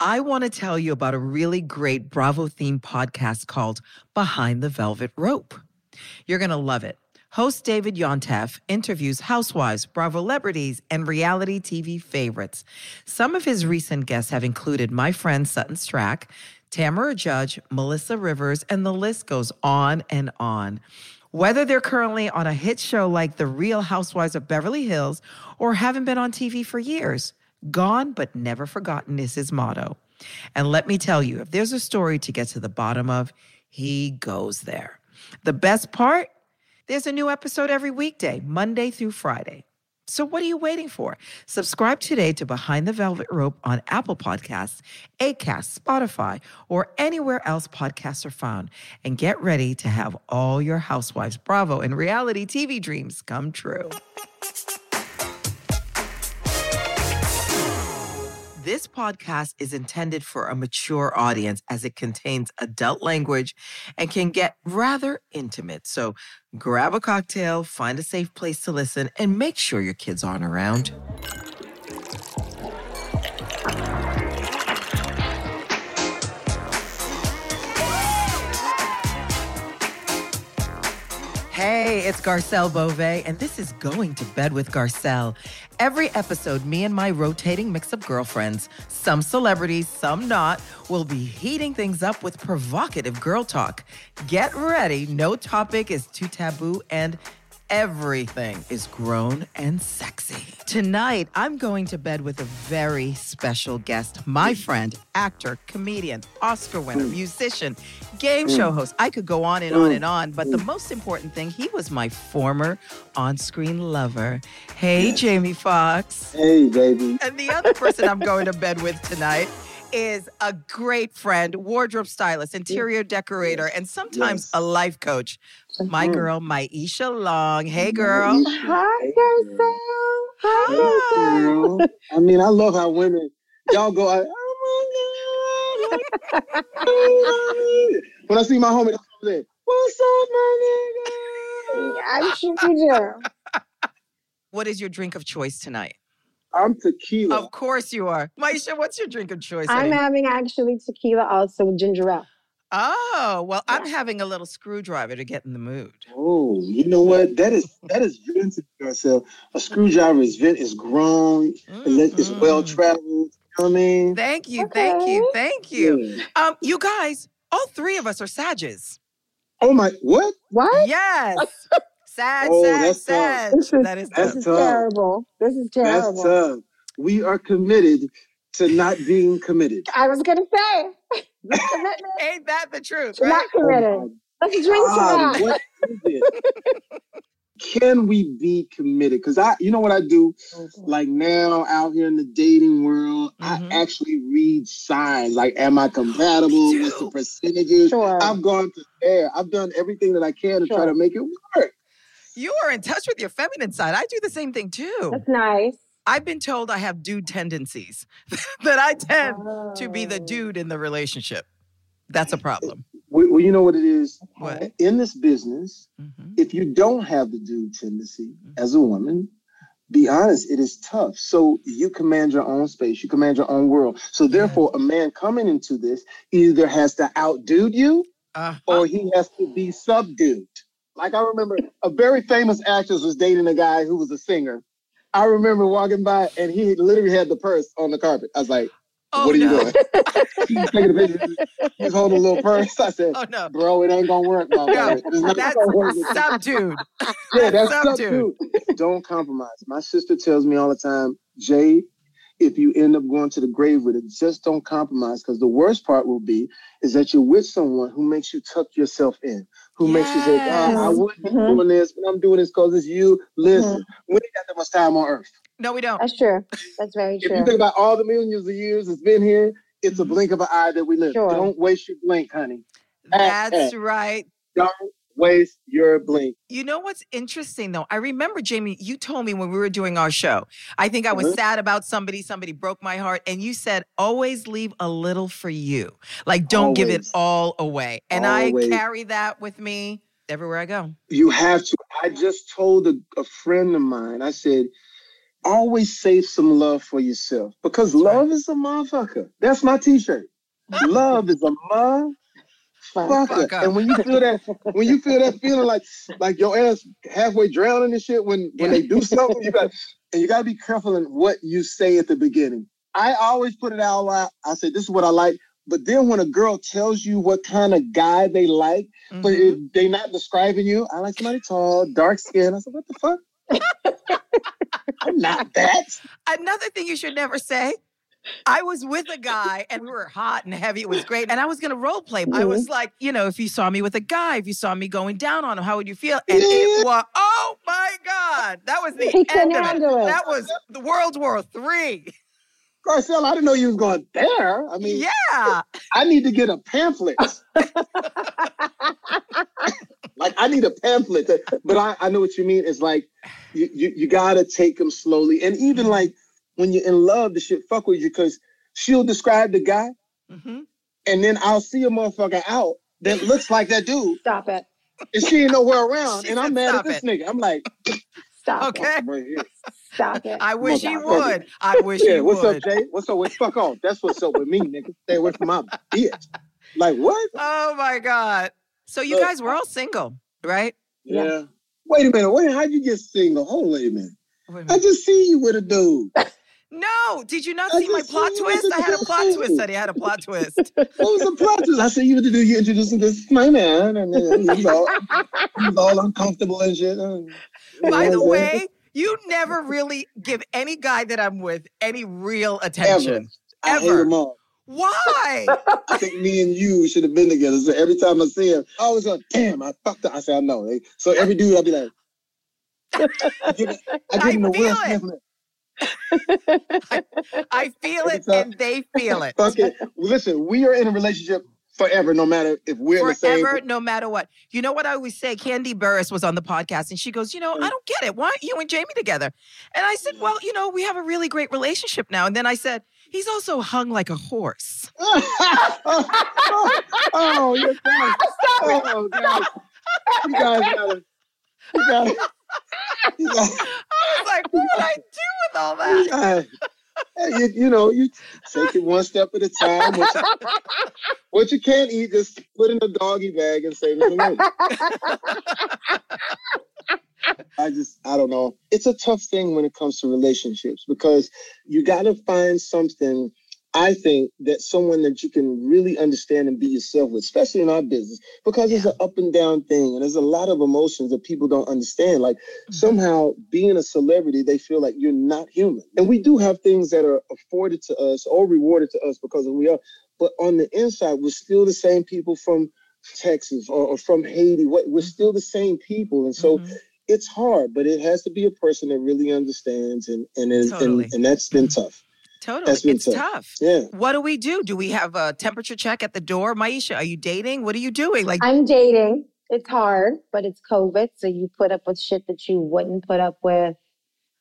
I want to tell you about a really great Bravo themed podcast called Behind the Velvet Rope. You're going to love it. Host David Yontef interviews housewives, Bravo celebrities, and reality TV favorites. Some of his recent guests have included my friend Sutton Stracke, Tamra Judge, Melissa Rivers, and the list goes on and on. Whether they're currently on a hit show like The Real Housewives of Beverly Hills or haven't been on TV for years, Gone but never forgotten is his motto. And let me tell you, if there's a story to get to the bottom of, he goes there. The best part? There's a new episode every weekday, Monday through Friday. So what are you waiting for? Subscribe today to Behind the Velvet Rope on Apple Podcasts, Acast, Spotify, or anywhere else podcasts are found. And get ready to have all your housewives, Bravo, and reality TV dreams come true. This podcast is intended for a mature audience as it contains adult language and can get rather intimate. So grab a cocktail, find a safe place to listen, and make sure your kids aren't around. Hey, it's Garcelle Beauvais, and this is Going to Bed with Garcelle. Every episode, me and my rotating mix of girlfriends, some celebrities, some not, will be heating things up with provocative girl talk. Get ready, no topic is too taboo, and everything is grown and sexy. Tonight, I'm going to bed with a very special guest, my friend, actor, comedian, Oscar winner, musician, game show host. I could go on and on and on, but the most important thing, he was my former on screen lover. Hey, Jamie Foxx. Hey, baby. And the other person I'm going to bed with tonight is a great friend, wardrobe stylist, interior decorator, and sometimes Yes. a life coach. My Mhm. girl, Mayasha Long. Hey, girl. Hi, Garcelle. Hi, Hi. Garcelle. Girl. I mean, I love how women y'all go. I, oh my god! when I see my homie, I'm there. What's up, my nigga? I'm sure you do. What is your drink of choice tonight? I'm tequila. Of course you are. Mayasha, what's your drink of choice? I'm honey? having actually tequila also with ginger ale. oh, well, I'm having a little screwdriver to get in the mood. Oh, you know what? That is that is vintage, Garcelle. A screwdriver is vin- is grown. And it's well traveled. You know what I mean? Thank you, thank you, thank you. Yeah. Um, you guys, all three of us are Sages. Oh my! What? What? Yes. Sad, Oh, sad, that's tough. sad. This is, That is That's this is tough. terrible. This is terrible. That's tough. We are committed to not being committed. I was going to say, commitment, Ain't that the truth, right? not committed. Let's drink to God, that. what is it? Can we be committed? Because I, you know what I do? Like now out here in the dating world, Mhm. I actually read signs. Like, am I compatible? You What's the percentages? Sure. I've gone to there. I've done everything that I can to try to make it work. You are in touch with your feminine side. I do the same thing too. That's nice. I've been told I have dude tendencies, that I tend to be the Oh. dude in the relationship. That's a problem. Well, well, you know what it is? What? In this business, Mhm. if you don't have the dude tendency as a woman, be honest, it is tough. So you command your own space, you command your own world. So therefore, a man coming into this either has to outdo you Uh-huh. or he has to be subdued. Like I remember a very famous actress was dating a guy who was a singer. I remember walking by and he literally had the purse on the carpet. I was like, oh, what are no. you doing? He's taking a picture. He's holding a little purse. I said, Oh, no. bro, it ain't gonna work, No. That's work. subdued. Yeah, that's Subdued. Don't compromise. My sister tells me all the time, Jay, if you end up going to the grave with it, just don't compromise. Because the worst part will be is that you're with someone who makes you tuck yourself in, who makes you say, oh, I wouldn't be Mhm. doing this, but I'm doing this because it's you. Listen, we ain't got that much time on earth. No, we don't. That's true. That's very true. If you think about all the millions of years it's been here, it's a Mhm. blink of an eye that we live. Sure. Don't waste your blink, honey. That's right. Don't waste your blink. You know what's interesting though? I remember, Jamie, you told me when we were doing our show, I think I was Mhm. sad about somebody, somebody broke my heart, and you said, always leave a little for you. Like, don't give it all away. And Always. I carry that with me everywhere I go. You have to. I just told a, a friend of mine, I said, always save some love for yourself because That's right. love is a motherfucker. That's my t-shirt. love is a motherfucker. Fucker. And when you feel that, when you feel that feeling like like your ass halfway drowning and shit, when when Yeah. they do something, you got and you gotta be careful in what you say at the beginning. I always put it out loud. I say this is what I like. But then when a girl tells you what kind of guy they like, but Mhm. it, they not describing you, I like somebody tall, dark skin. I said, what the fuck? I'm not that. Another thing you should never say. I was with a guy and we were hot and heavy. It was great. And I was going to role play. I was like, you know, if you saw me with a guy, if you saw me going down on him, how would you feel? And it was, oh my God. That was the He end of it. it. That was the World War Three. Garcelle, I didn't know you was going there. I mean, Yeah. I need to get a pamphlet. like I need a pamphlet. that- but I, I know what you mean. It's like you, you, you gotta take them slowly. And even like when you're in love, the shit fuck with you because she'll describe the guy hmm and then I'll see a motherfucker out that looks like that dude Stop it. and she ain't nowhere around. And I'm mad at this it." nigga. I'm like, Stop it. Okay. right here. Stop it. I wish he would. I wish Yeah, he what's would. What's up, Jay? What's up with fuck off? That's what's up with me, nigga. Stay away from my bitch. Like what? Oh my God. So you Look, guys were all single, right? Yeah. Wait a minute. Wait, how'd you get single? Hold wait a minute. Wait a I minute. just see you with a dude. No, did you not I see my plot twist? I had a plot twist, Eddie. I had a plot twist. What was the plot twist? I said you were the dude. You introducing this is my man, and then he was all, he was all uncomfortable and shit. By the know what I'm way, you never really give any guy that I'm with any real attention. I hate ever. them all. Why? I think me and you should have been together. So every time I see him, I always go, "Damn, I fucked up." I say, "I know." So every dude, I'll be like, I give, I give I him the feel Will it. Smith. Look. I feel it time- and they feel it. It. Listen, we are in a relationship forever, no matter if we're in the same. Forever, no matter what. You know what I always say? Kandi Burruss was on the podcast and she goes, You know, I mm. don't get it. Why aren't you and Jamie together? And I said, Well, you know, we have a really great relationship now. And then I said, He's also hung like a horse. oh, you're right. Oh, God. Oh, you guys gotta. You gotta. I was like, What would I do with all that? you, you know, you take it one step at a time. What you, what you can't eat, just put in a doggy bag and save it. I just, I don't know. It's a tough thing when it comes to relationships because you got to find something. I think that someone that you can really understand and be yourself with, especially in our business, because it's an up and down thing, and there's a lot of emotions that people don't understand. Like mm-hmm. somehow being a celebrity, they feel like you're not human. And we mm-hmm. do have things that are afforded to us or rewarded to us because we are. But on the inside, we're still the same people from Texas or, or from Haiti. What- We're mm-hmm. still the same people. And so Mhm. it's hard, but it has to be a person that really understands and and Totally. and, and that's been tough. Totally. It's tough. tough. Yeah. What do we do? Do we have a temperature check at the door? Mayasha, are you dating? What are you doing? Like, I'm dating. It's hard, but it's COVID. So you put up with shit that you wouldn't put up with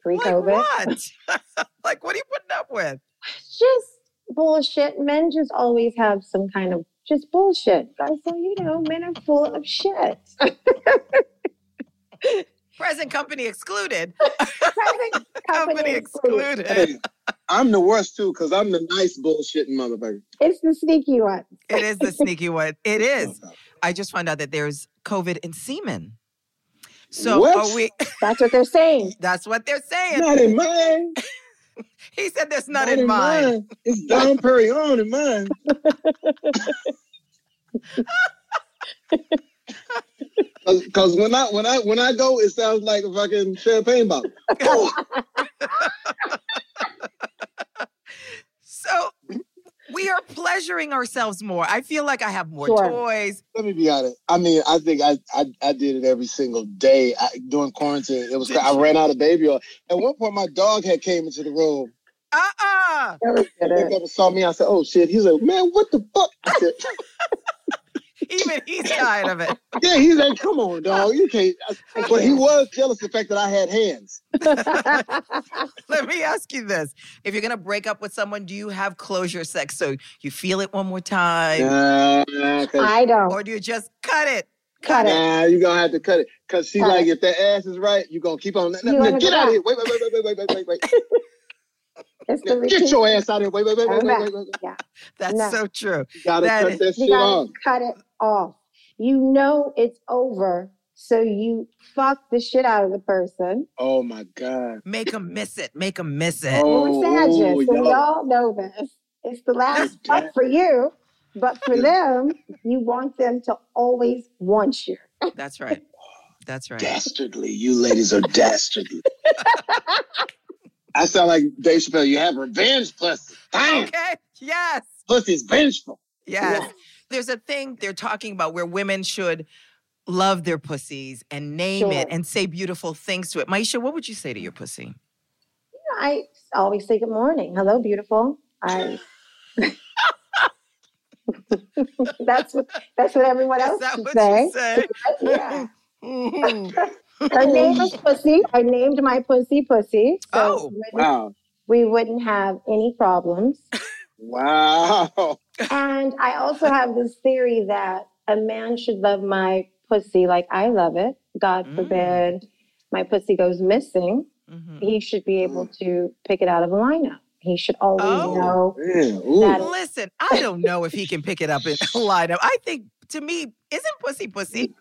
pre-COVID. like COVID. what? like, what are you putting up with? just bullshit. Men just always have some kind of just bullshit. Guys, so you know, men are full of shit. Present company excluded. Present company excluded. Hey, I'm the worst too, because I'm the nice bullshitting motherfucker. It's the sneaky one. It is the sneaky one. It is. I just found out that there's COVID in semen. So What? are we? That's what they're saying. That's what they're saying. Not in mine. He said there's none in mine. It's Dom Perignon in mine. Because when I when I when I go, it sounds like a fucking champagne bottle. So we are pleasuring ourselves more. I feel like I have more Sure. toys. Let me be honest. I mean, I think I I, I did it every single day I, during quarantine. It was I ran out of baby oil. At one point, my dog had came into the room. Uh-uh. Really He good at it. never saw me. I said, "Oh shit!" He's like, "Man, what the fuck?" Even he's tired of it. Yeah, he's like, come on, dog. You can't. But he was jealous of the fact that I had hands. Let me ask you this. If you're going to break up with someone, do you have closure sex? So you feel it one more time? Uh, I don't. Or do you just cut it? Cut nah, it. Nah, you're going to have to cut it. Because she's like, it. if that ass is right, you're going to keep on. Nah, nah, get out of here. Wait, wait, wait, wait, wait, wait, wait, wait. It's the Now, Get your ass out of here. Wait, wait, wait, wait, wait, wait, wait. Yeah. That's No. so true. You gotta That cut is- that You shit gotta off. cut it off. You know it's over, so you fuck the shit out of the person. Oh my god. Make them miss it. Make them miss it. Oh, We're Sagittarius, oh, so we yo. all know this. It's the last That's fuck for you, but for them, you want them to always want you. That's right. That's right. Dastardly. You ladies are dastardly. I sound like Dave Chappelle. You have revenge pussy. Damn. Okay. Yes. Plus Pussy's vengeful. Yes. Yes. There's a thing they're talking about where women should love their pussies and name it and say beautiful things to it. Mayasha, what would you say to your pussy? I always say good morning. Hello, beautiful. I. that's what that's what everyone Is else that should what say. you say? Yeah. Mhm. Her name is Pussy. I named my pussy Pussy, so Oh, we, wouldn't, Wow. we wouldn't have any problems. Wow. And I also have this theory that a man should love my pussy like I love it. God Mm. forbid my pussy goes missing. Mhm. He should be able to pick it out of a lineup. He should always Oh. know. Man. That- Listen, I don't know if he can pick it up in a lineup. I think to me, isn't pussy pussy?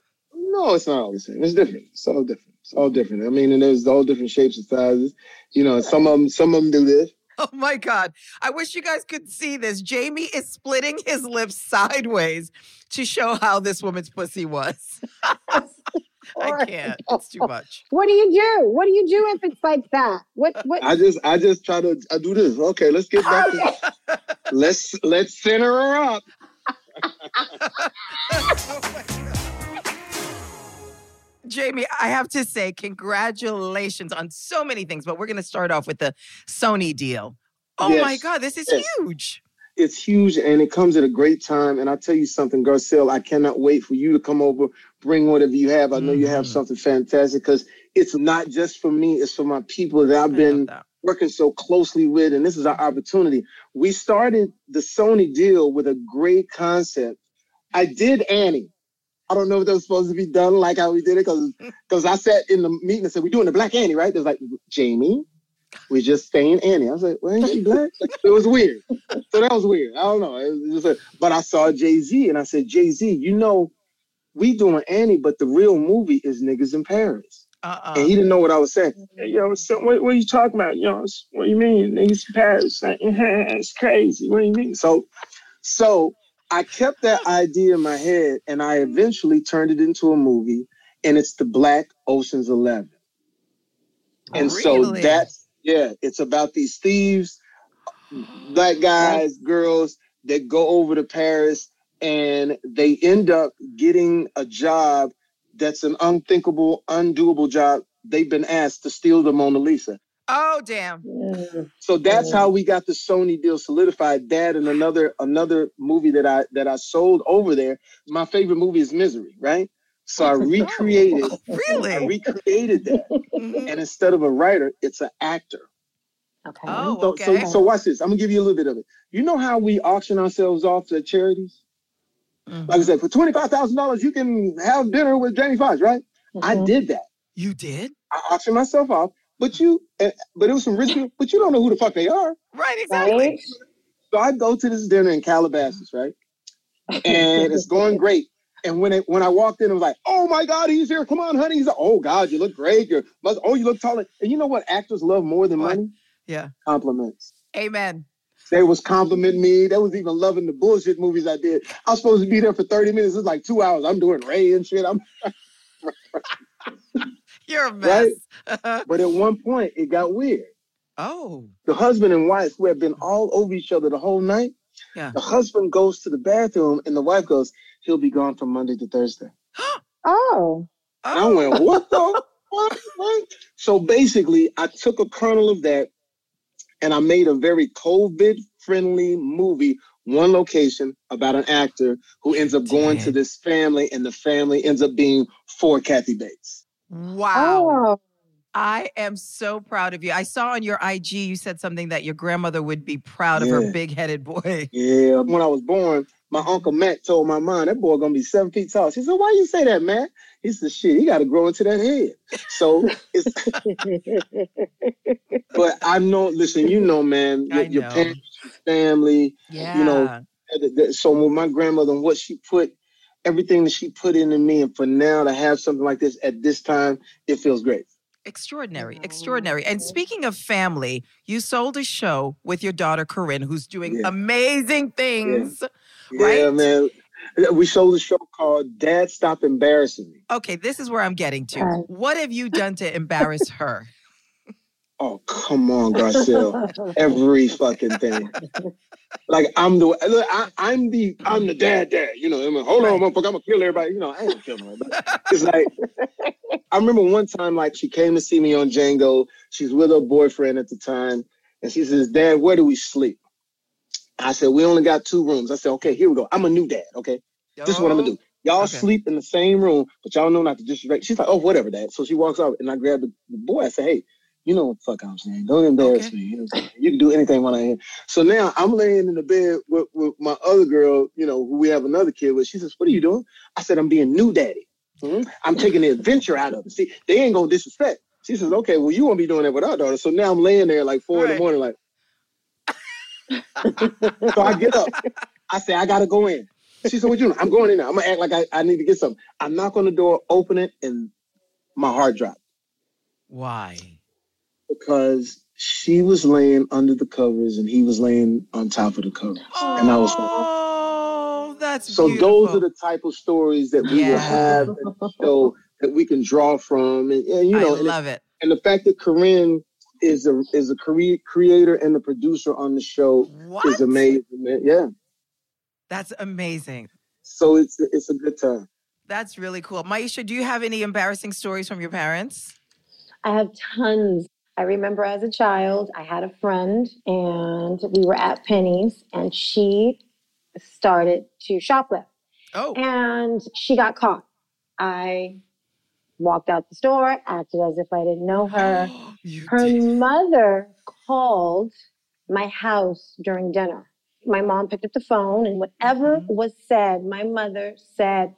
No, it's not all the same. It's different. It's all different. It's all different. I mean, and there's all different shapes and sizes. You know, some of them, some of them do this. Oh my God. I wish you guys could see this. Jamie is splitting his lips sideways to show how this woman's pussy was. I can't. It's too much. What do you do? What do you do if it's like that? What what I just, I just try to, I do this. Okay, let's get back to, let's, let's center her up. Oh my God. Jamie, I have to say, congratulations on so many things, but we're going to start off with the Sony deal. Oh my God, this is Yes. huge. It's huge and it comes at a great time. And I'll tell you something, Garcelle, I cannot wait for you to come over, bring whatever you have. I know you have Mhm. something fantastic because it's not just for me, it's for my people that I've I been working so closely with, and this is our opportunity. We started the Sony deal with a great concept. I did Annie. I don't know if that was supposed to be done like how we did it, because because I sat in the meeting and said, We're doing the black Annie, right? There's like, Jamie, we're just saying Annie. I was like, Well, ain't she black? Like, it was weird. So that was weird. I don't know. It was just a- but I saw Jay-Z and I said, Jay-Z, you know, we doing Annie, but the real movie is niggas in Paris. Uh-uh. And he didn't know what I was saying. Hey, yo, so what, what are you talking about? Yo, s- what do you mean? Niggas in Paris. Like, it's crazy. What do you mean? So, so I kept that idea in my head and I eventually turned it into a movie and it's the Black Ocean's 11. And so Really? that's, yeah, it's about these thieves, black guys, girls that go over to Paris and they end up getting a job that's an unthinkable, undoable job. They've been asked to steal the Mona Lisa. Oh, damn. Mm. So that's how we got the Sony deal solidified. That and another another movie that I that I sold over there. My favorite movie is Misery, right? So I recreated I Really? recreated that. Mhm. And instead of a writer, it's an actor. Okay. Oh, So, okay. so, so watch this. I'm gonna give you a little bit of it. You know how we auction ourselves off to charities? Mhm. Like I said, for twenty five thousand dollars, you can have dinner with Jamie Foxx, right? I Mhm. did that. You did? I auctioned myself off, but you, but it was some rich people, but you don't know who the fuck they are. Right, exactly. Right? So I go to this dinner in Calabasas, right? And it's going great. And when it when I walked in, it was like, oh my God, he's here. Come on, honey. He's like, oh God, you look great. You're must- oh, you look taller. And you know what actors love more than What? money? Yeah. Compliments. Amen. They was complimenting me. They was even loving the bullshit movies I did. I was supposed to be there for 30 minutes. It's like two hours. I'm doing Ray and shit. I'm You're a mess. but at one point it got weird. oh. The husband and wife who have been all over each other the whole night. Yeah. The husband goes to the bathroom and the wife goes, he'll be gone from Monday to Thursday. Oh. And I Oh. went, what the what, what? So basically, I took a kernel of that and I made a very COVID friendly movie, one location about an actor who ends up going to this family and the family ends up being for Kathy Bates. Wow. Oh. I am so proud of you. I saw on your IG you said something that your grandmother would be proud of her big headed boy. Yeah, when I was born, my uncle Matt told my mom that boy gonna be seven feet tall. She said, "Why you say that, Matt?" He said, "Shit, he got to grow into that head." So it's. but I know. Listen, you know, man, your, I your parents, your family. Yeah. You know, So with my grandmother and what she put, everything that she put into me, and for now to have something like this at this time, it feels great. Extraordinary, Oh, extraordinary. And speaking of family, you sold a show with your daughter Corinne, who's doing Yeah. amazing things. Yeah, Right? man. We sold a show called "Dad Stop Embarrassing Me." Okay, this is where I'm getting to. What have you done to embarrass her? Oh, come on, Garcelle. Every fucking thing. Like I'm the look, I, I'm the I'm the dad dad. You know, I'm like, hold on, motherfucker, I'm gonna kill everybody. You know, I ain't gonna kill nobody. It's like I remember one time like she came to see me on Django. She's with her boyfriend at the time, and she says, Dad, where do we sleep? I said, We only got two rooms. I said, Okay, here we go. I'm a new dad, okay? This is what I'm gonna do. Y'all Okay. sleep in the same room, but y'all know not to disrespect. She's like, oh, whatever, dad. So she walks out, and I grab the, the boy. I say, hey, you know what the fuck I'm saying. Don't embarrass Okay. me. You, know, what I'm saying? you can do anything when I am. So now I'm laying in the bed with, with my other girl, you know, who we have another kid with. She says, what are you doing? I said, I'm being new daddy. Mhm. I'm taking the adventure out of it. See, they ain't gonna disrespect. She says, okay, well, you won't be doing that with our daughter. So now I'm laying there like four in the morning, like. so I get up. I say, I gotta go in. She said, What you doing? I'm going in there. I'm gonna act like I, I need to get something. I knock on the door, open it, and my heart dropped Why? Because she was laying under the covers and he was laying on top of the covers. And I was like- Oh, that's So beautiful. those are the type of stories that we will have in the show that we can draw from. And, and, you know, I and, love it. and the fact that Corinne is a is a crea- creator and the producer on the show What? is amazing. Man. Yeah. That's amazing. So it's it's a good time. That's really cool. Mayasha, do you have any embarrassing stories from your parents? I have tons. I remember as a child, I had a friend and we were at Penney's and she started to shoplift Oh, and she got caught. I walked out the store, acted as if I didn't know her. Her did. mother called my house during dinner. My mom picked up the phone, and whatever Mhm. was said, my mother said,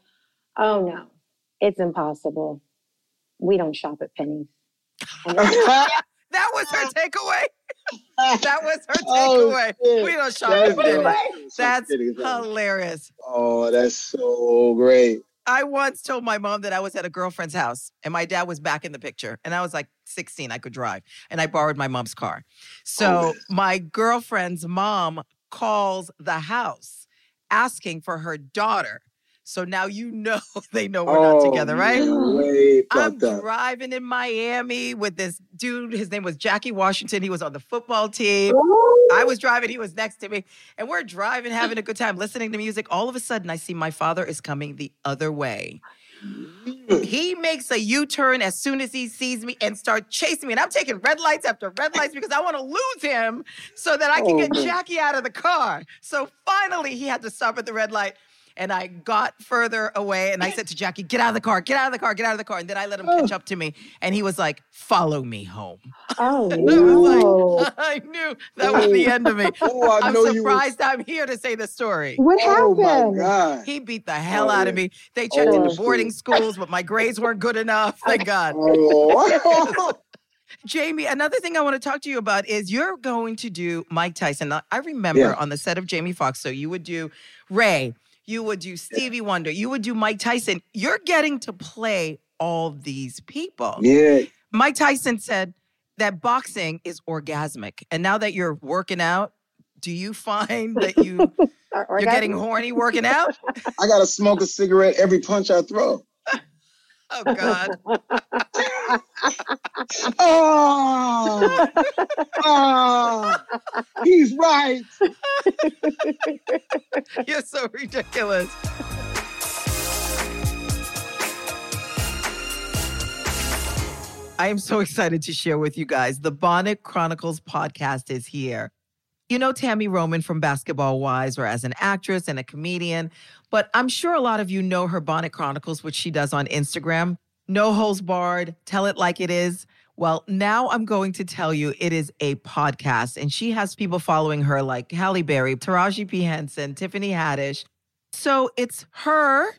Oh no, it's impossible. We don't shop at Penney's. That was her uh-huh. takeaway. That was her Oh, takeaway. shit. we don't shop That's at That's hilarious. Oh, that's so great. I once told my mom that I was at a girlfriend's house and my dad was back in the picture. And I was like 16, I could drive. And I borrowed my mom's car. So Oh. my girlfriend's mom calls the house asking for her daughter. So now you know they know we're not oh, together, right? man, I'm fucked driving in Miami with this dude. His name was Jackie Washington. He was on the football team. I was oh. driving, he was next to me, and we're driving, having a good time, listening to music. All of a sudden, I see my father is coming the other way. He makes a U-turn as soon as he sees me and start chasing me. And I'm taking red lights after red lights because I want to lose him so that I can Oh, get. Jackie out of the car. So finally, he had to stop at the red light. And I got further away and I said to Jackie, get out of the car, get out of the car, get out of the car. And then I let him catch oh. up to me. And he was like, follow me home. oh And I was like, I knew that was the end of me. Oh, I I'm know you were. surprised I'm here to say the story. what happened? Oh my happened? god. He beat the hell Oh, out of me. They checked Oh, into boarding good. schools, but my grades weren't good enough. Thank God. Oh. Jamie, another thing I want to talk to you about is you're going to do Mike Tyson. I remember Yeah. on the set of Jamie Foxx, so you would do Ray, you would do Stevie Wonder, you would do Mike Tyson. You're getting to play all these people. yeah. Mike Tyson said that boxing is orgasmic. And now that you're working out, do you find that you you're getting horny working out? I gotta smoke a cigarette every punch I throw. Oh God. Oh, oh, he's right. You're so ridiculous. I am so excited to share with you guys. The Bonnet Chronicles podcast is here. You know Tami Roman from Basketball Wives or as an actress and a comedian, but I'm sure a lot of you know her Bonnet Chronicles, which she does on Instagram. No holes barred, tell it like it is. Well, now I'm going to tell you it is a podcast, and she has people following her like Halle Berry, Taraji P. Henson, Tiffany Haddish. So it's her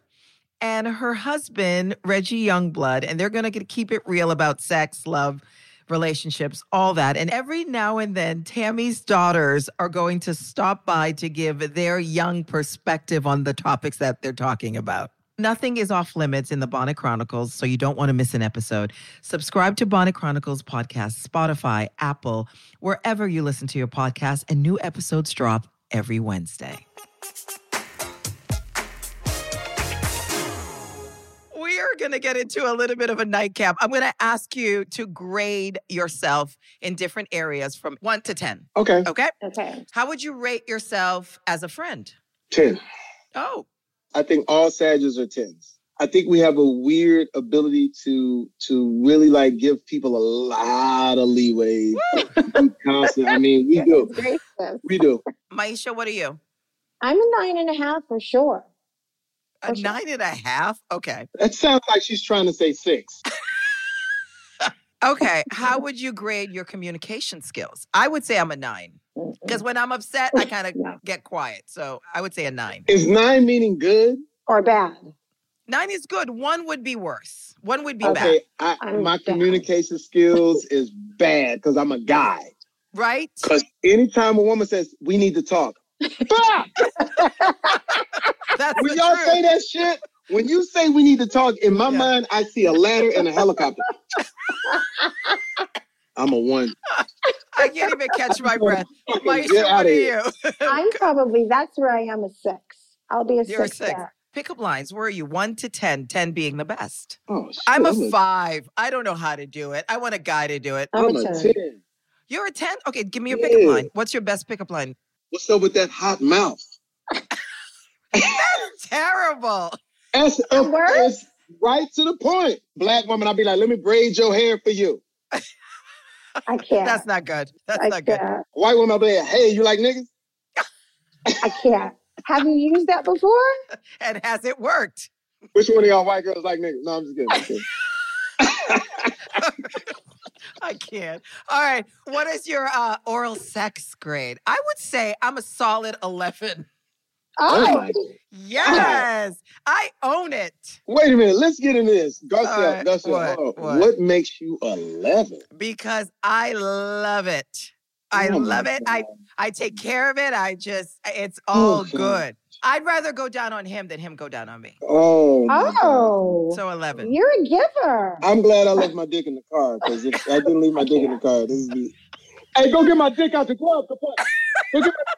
and her husband, Reggie Youngblood, and they're going to keep it real about sex, love, relationships, all that. And every now and then, Tammy's daughters are going to stop by to give their young perspective on the topics that they're talking about. Nothing is off limits in the Bonnet Chronicles, so you don't want to miss an episode. Subscribe to Bonnet Chronicles podcast, Spotify, Apple, wherever you listen to your podcast, and new episodes drop every Wednesday. We are going to get into a little bit of a nightcap. I'm going to ask you to grade yourself in different areas from one to 10. Okay. Okay. Okay. How would you rate yourself as a friend? 10. Oh, I think all Sages are 10s. I think we have a weird ability to to really like give people a lot of leeway. Be constant. I mean, we do. We do. Mayasha, what are you? I'm a nine and a half for sure. A For sure. nine and a half? Okay. That sounds like she's trying to say six. Okay. How would you grade your communication skills? I would say I'm a nine because when I'm upset, I kind of No. get quiet. So I would say a nine. Is nine meaning good? Or bad. Nine is good. One would be worse. One would be Okay, bad, I, my down. communication skills is bad because I'm a guy. right? Because anytime a woman says we need to talk, bah! That's when y'all truth. say that shit, when you say we need to talk, in my Yeah. mind, I see a ladder and a helicopter. I'm a one. I can't even catch my breath. Mayasha, Get what out of here. you? I'm probably, that's where I am a six. I'll be a You're a six. six. there. Pickup lines. Where are you? One to 10, 10 being the best. Oh, shit, I'm a I'm five. I don't know how to do it. I want a guy to do it. I'm I'm a a 10. 10. You're a 10? Okay, give me your pickup line. What's your best pickup line? What's up with that hot mouth? Terrible. That's That works? it's right to the point. Black woman, I'll be like, let me braid your hair for you. I can't. That's not good. That's I not good. can't. White woman, I'll be like, hey, you like niggas? I can't. Have you used that before? And has it worked? Which one of y'all white girls like niggas? No, I'm just kidding. I'm kidding. I can't. All right. What is your uh, oral sex grade? I would say I'm a solid 11. Oh Oh, my God. Yes. I own it Wait a minute. Let's get into this. Garcelle, All right, Garcelle, what, hold what? What? makes you 11? because I love it. I Oh love it. I, God. I take care of it. I just, it's Oh, all God. good. I'd rather go down on him than him go down on me. Oh. oh. So 11. You're a giver. I'm glad I left my dick in the car because if I didn't leave my dick in the car, this is be. Hey, go get my dick out the glove. Go get my-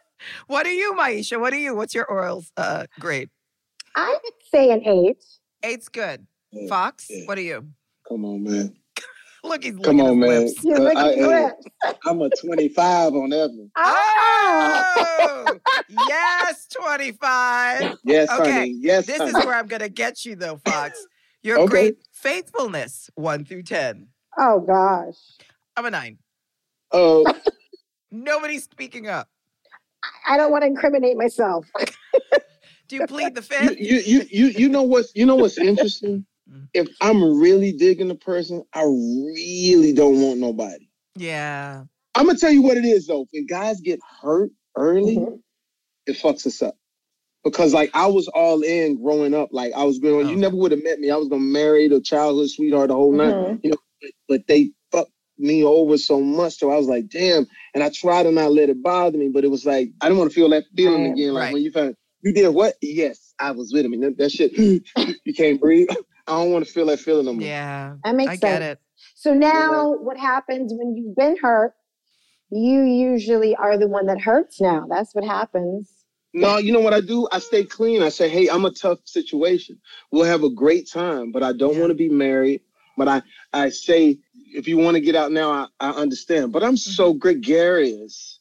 What are you, Mayasha? What are you? What's your oral uh, grade? I'd say an eight. Eight's good. Yeah, Foxx, yeah. what are you? Come on, man. Look, he's Come on, man. lips. You're Uh, looking I- good. I'm a 25 on that one. Oh. Oh, yes, 25. Yes, Okay, honey. Yes, This honey. is where I'm going to get you, though, Foxx. Your Okay. great faithfulness, one through 10. Oh gosh. I'm a nine. Oh, Nobody's speaking up. I don't want to incriminate myself. Do you plead the fifth? you, you, you, you know what's, you know what's interesting? Mm. If I'm really digging the person, I really don't want nobody. Yeah. I'm gonna tell you what it is though. When guys get hurt early, Mhm. it fucks us up. Because like I was all in growing up. Like I was going, Oh. you never would have met me. I was gonna marry the childhood sweetheart the whole night. Mhm. You know, but, but they fucked me over so much. So I was like, damn. And I tried to not let it bother me, but it was like I didn't want to feel that feeling Right. again. Like Right. when you found you did what? Yes, I was with him. And that, that shit, you can't breathe. I don't want to feel that feeling no more. Yeah. That makes I sense. get it. So now what happens when you've been hurt? You usually are the one that hurts now. That's what happens. No, you know what I do? I stay clean. I say, hey, I'm a tough situation. We'll have a great time, but I don't Yeah. want to be married. But I, I say, if you want to get out now, I, I understand. But I'm Mm-hmm. so gregarious.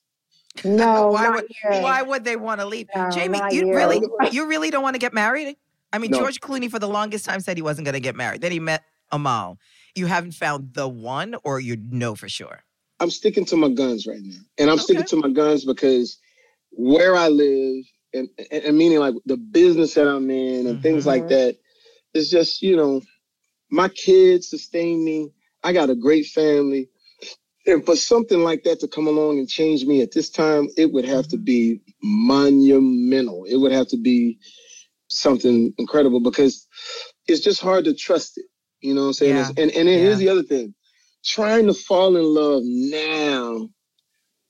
No, why, not would, you. why would they want to leave? No, Jamie, you you. really you really don't want to get married? I mean, No. George Clooney for the longest time said he wasn't going to get married. Then he met Amal. You haven't found the one, or you know for sure. I'm sticking to my guns right now. And I'm sticking to my guns because where I live and, and, and meaning like the business that I'm in and things like Mhm. that, it's just, you know, my kids sustain me. I got a great family. And for something like that to come along and change me at this time, it would have to be monumental. It would have to be something incredible because it's just hard to trust it. You know what I'm saying? Yeah. And and then Yeah. here's the other thing. Trying to fall in love now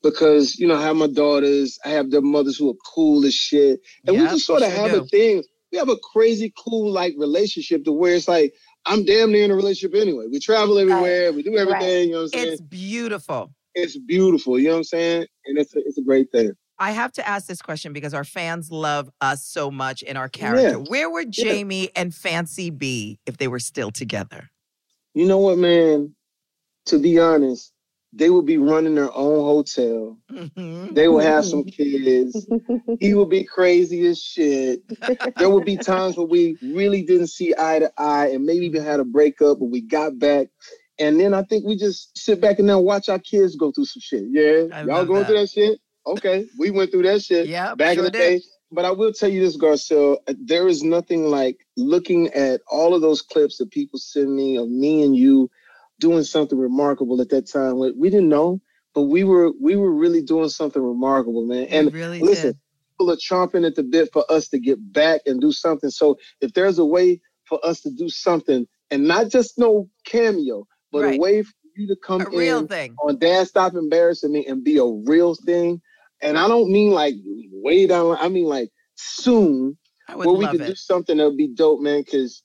because you know I have my daughters, I have their mothers who are cool as shit. And we just sort of have do. a thing. We have a crazy cool like relationship to where it's like I'm damn near in a relationship anyway. We travel everywhere, we do everything, you know what I'm saying? It's beautiful. It's, beautiful, you know what I'm saying? And it's a, it's a great thing. I have to ask this question because our fans love us so much in our character. Yeah. Where would Jamie and Fancy be if they were still together? You know what, man? To be honest, they would be running their own hotel. They will have some mm-hmm. kids. He would be crazy as shit. There would be times where we really didn't see eye to eye and maybe even had a breakup, but we got back. And then I think we just sit back and now watch our kids go through some shit. Yeah, I y'all going that. through that shit? Okay, we went through that shit Yep, back sure in the did. day. But I will tell you this, Garcelle, there is nothing like looking at all of those clips that people send me of me and you doing something remarkable at that time. We didn't know, but we were we were really doing something remarkable, man. And really listen, did. people are chomping at the bit for us to get back and do something. So if there's a way for us to do something and not just no cameo, but Right. a way for you to come A real in thing. on Dad Stop Embarrassing Me and be a real thing. And I don't mean like way down, I mean like soon I would where we could do something that would be dope, man, because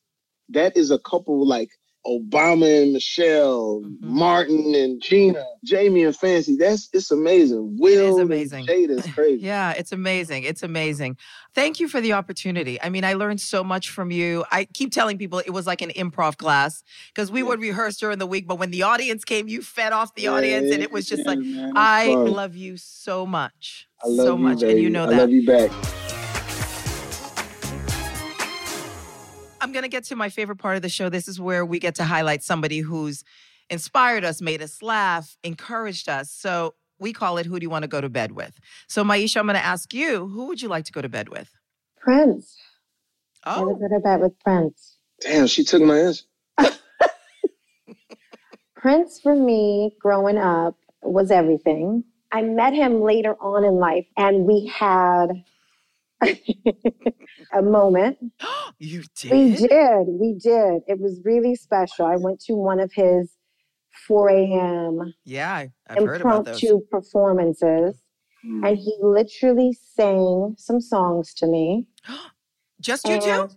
that is a couple like Obama and Michelle, Mhm. Martin and Gina, Jamie and Fancy. That's it's amazing. Will and amazing. Jada is crazy. Yeah, it's amazing. It's amazing. Thank you for the opportunity. I mean, I learned so much from you. I keep telling people it was like an improv class because we Yeah. would rehearse during the week, but when the audience came, you fed off the audience, and it was just Yeah, like, man, I fun. love you so much. I love so you, much. And you baby. know I that. love you back. I'm going to get to my favorite part of the show. This is where we get to highlight somebody who's inspired us, made us laugh, encouraged us. So we call it Who Do You Want to Go to Bed With? So, Mayasha, I'm going to ask you, who would you like to go to bed with? Prince. I would Oh, go to bed with Prince. Damn, she took my answer. Prince for me growing up was everything. I met him later on in life and we had a moment. you did? We did. We did. It was really special. I went to one of his 4 a.m. Yeah, I- I've heard about those. impromptu performances. Mm. And he literally sang some songs to me. Just you two?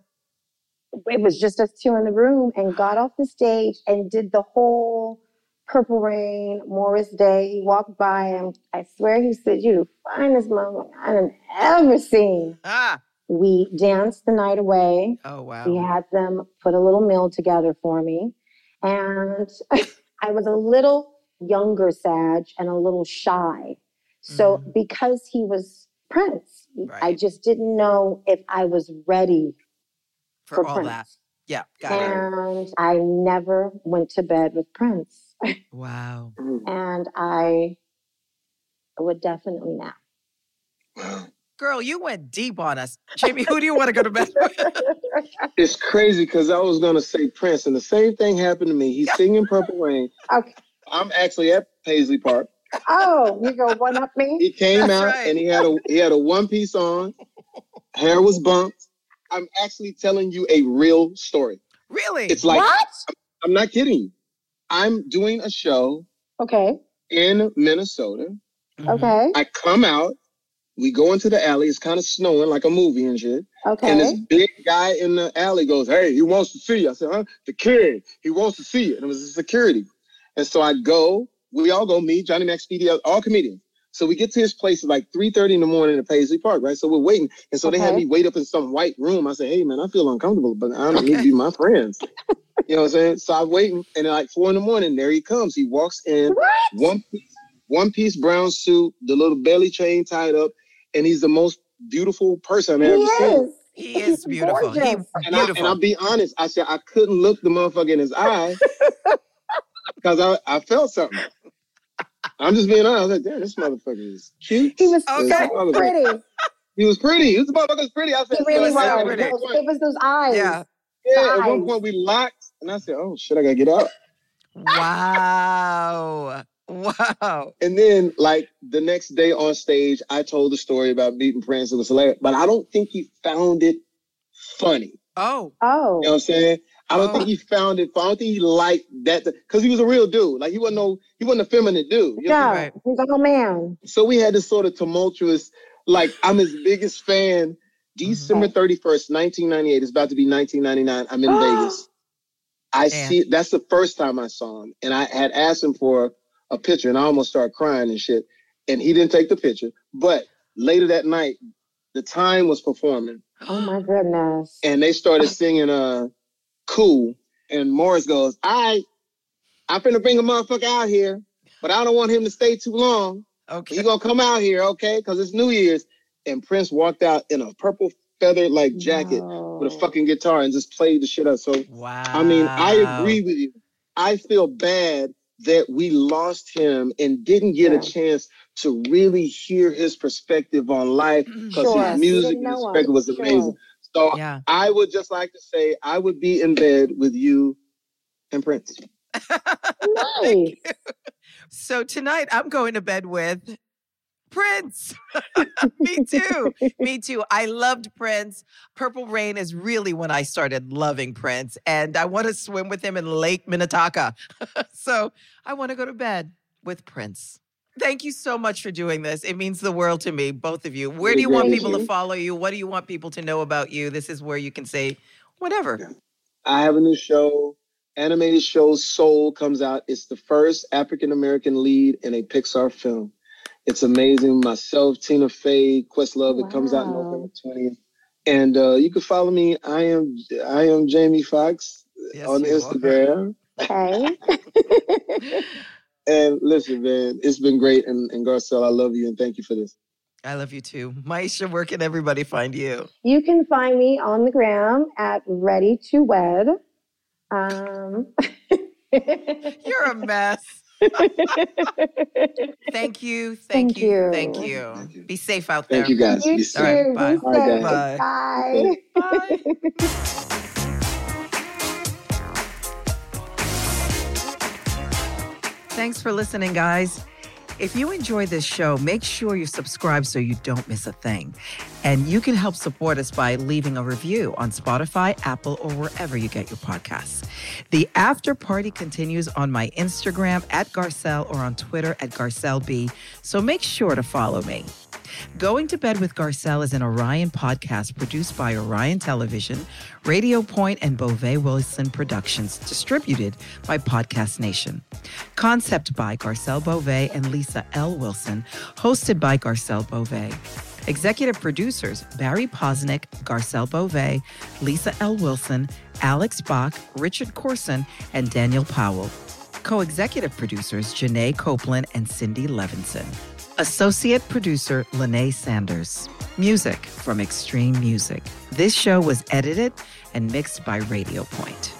It was just us two in the room and got off the stage and did the whole Purple Rain, Morris Day. He walked by and I swear he said, You the finest mama I have ever seen. Ah, We danced the night away. oh wow. We had them put a little meal together for me. And I was a little younger Sag and a little shy. So Mhm. because he was Prince, I just didn't know if I was ready For, for all Prince. that. Yeah, got it. And I never went to bed with Prince. Wow. And I would definitely now. Wow. Girl, you went deep on us. Jamie, who do you want to go to bed with? It's crazy because I was gonna say Prince, and the same thing happened to me. He's singing Purple Rain. Okay. I'm actually at Paisley Park. Oh, you go one up me? He came That's out right. and he had a he had a one piece on. Hair was bumped. I'm actually telling you a real story. Really? It's like what? I'm not kidding you. I'm doing a show Okay. in Minnesota. Okay. I come out. We go into the alley. It's kind of snowing like a movie and shit. Okay. And this big guy in the alley goes, Hey, he wants to see you. I said, Huh? The kid. He wants to see you. And it was security. And so I go, we all go, me, Johnny Mac Speedy, all comedians. So we get to his place at like 3:30 in the morning at Paisley Park, right? So we're waiting. And so they had me wait up in some white room. I said, Hey man, I feel uncomfortable, but I don't need to be my friends. you know what I'm saying? So I'm waiting, and at like four in the morning, there he comes. He walks in, What? one piece, one piece brown suit, the little belly chain tied up, and he's the most beautiful person I've He ever seen. He is beautiful. He, gorgeous. And, I, and beautiful. I'll be honest, I said I couldn't look the motherfucker in his eye because I, I felt something. I'm just being honest. I was like, damn, this motherfucker is cute. He was Okay. so pretty. He was pretty. He was the motherfucker's pretty. I said, He really was. at so one pretty. It was, point- it was those eyes. yeah. Yeah, at one point we locked, and I said, oh shit, I gotta get out. wow. Wow. And then, like the next day on stage, I told the story about meeting Prince. It was hilarious, but I don't think he found it funny. Oh. Oh. You know what I'm saying? I don't Oh. think he found it. I don't think he liked that because he was a real dude. Like he wasn't no, he wasn't a feminine dude. You know? No, Right. he's a whole man. So we had this sort of tumultuous, like I'm his biggest fan. December mm-hmm. 31st, 1998. It's about to be 1999. I'm in Vegas. I Yeah. see. That's the first time I saw him, and I had asked him for a picture, and I almost started crying and shit. And he didn't take the picture. But later that night, the time was performing, Oh my goodness. and they started singing uh "Cool," and Morris goes, "I, I'm finna bring a motherfucker out here, but I don't want him to stay too long." Okay. You gonna come out here, okay? Because it's New Year's. And Prince walked out in a purple feather like jacket with a fucking guitar and just played the shit up. So Wow. I mean, I agree with you. I feel bad that we lost him and didn't get Yeah. a chance to really hear his perspective on life mm-hmm. because Sure. his music and his know perspective was Sure. amazing. So Yeah. I would just like to say I would be in bed with you and Prince. Nice. So tonight I'm going to bed with Prince. Me too. Me too. I loved Prince. Purple Rain is really when I started loving Prince. And I want to swim with him in Lake Minnetonka. so I want to go to bed with Prince. Thank you so much for doing this. It means the world to me, both of you. Where do you want people to follow you? What do you want people to know about you? This is where you can say whatever. I have a new show, animated show Soul comes out. It's the first African American lead in a Pixar film. It's amazing. Myself, Tina Fey, Questlove. It comes out November twentieth. And uh, you can follow me. I am I am Jamie Foxx Yes, on you are. Instagram. Okay. And listen, man, it's been great. And, and Garcelle, I love you and thank you for this. I love you too. Mayasha, where can everybody find you? you can find me on the gram at Ready to Wed. Um, You're a mess. Thank you. Thank, Thank you. you. Thank you. Thank you. Be safe out there. Thank you guys. you Be too. safe. All right, bye. Be All right, safe. guys. Bye. Bye. Thanks for listening, guys. If you enjoy this show, make sure you subscribe so you don't miss a thing. And you can help support us by leaving a review on Spotify, Apple, or wherever you get your podcasts. The after party continues on my Instagram at Garcelle or on Twitter at GarcelleB, so make sure to follow me. Going to Bed with Garcelle is an Orion podcast produced by Orion Television, Radio Point, and Beauvais Wilson Productions, distributed by Podcast Nation. Concept by Garcelle Beauvais and Lisa L. Wilson, hosted by Garcelle Beauvais. Executive producers Barry Posnick, Garcelle Beauvais, Lisa L. Wilson, Alex Bach, Richard Corson, and Daniel Powell. Co executive producers Janae Copeland and Cindy Levinson. Associate producer Lene Sanders. Music from Extreme Music. This show was edited and mixed by Radio Point.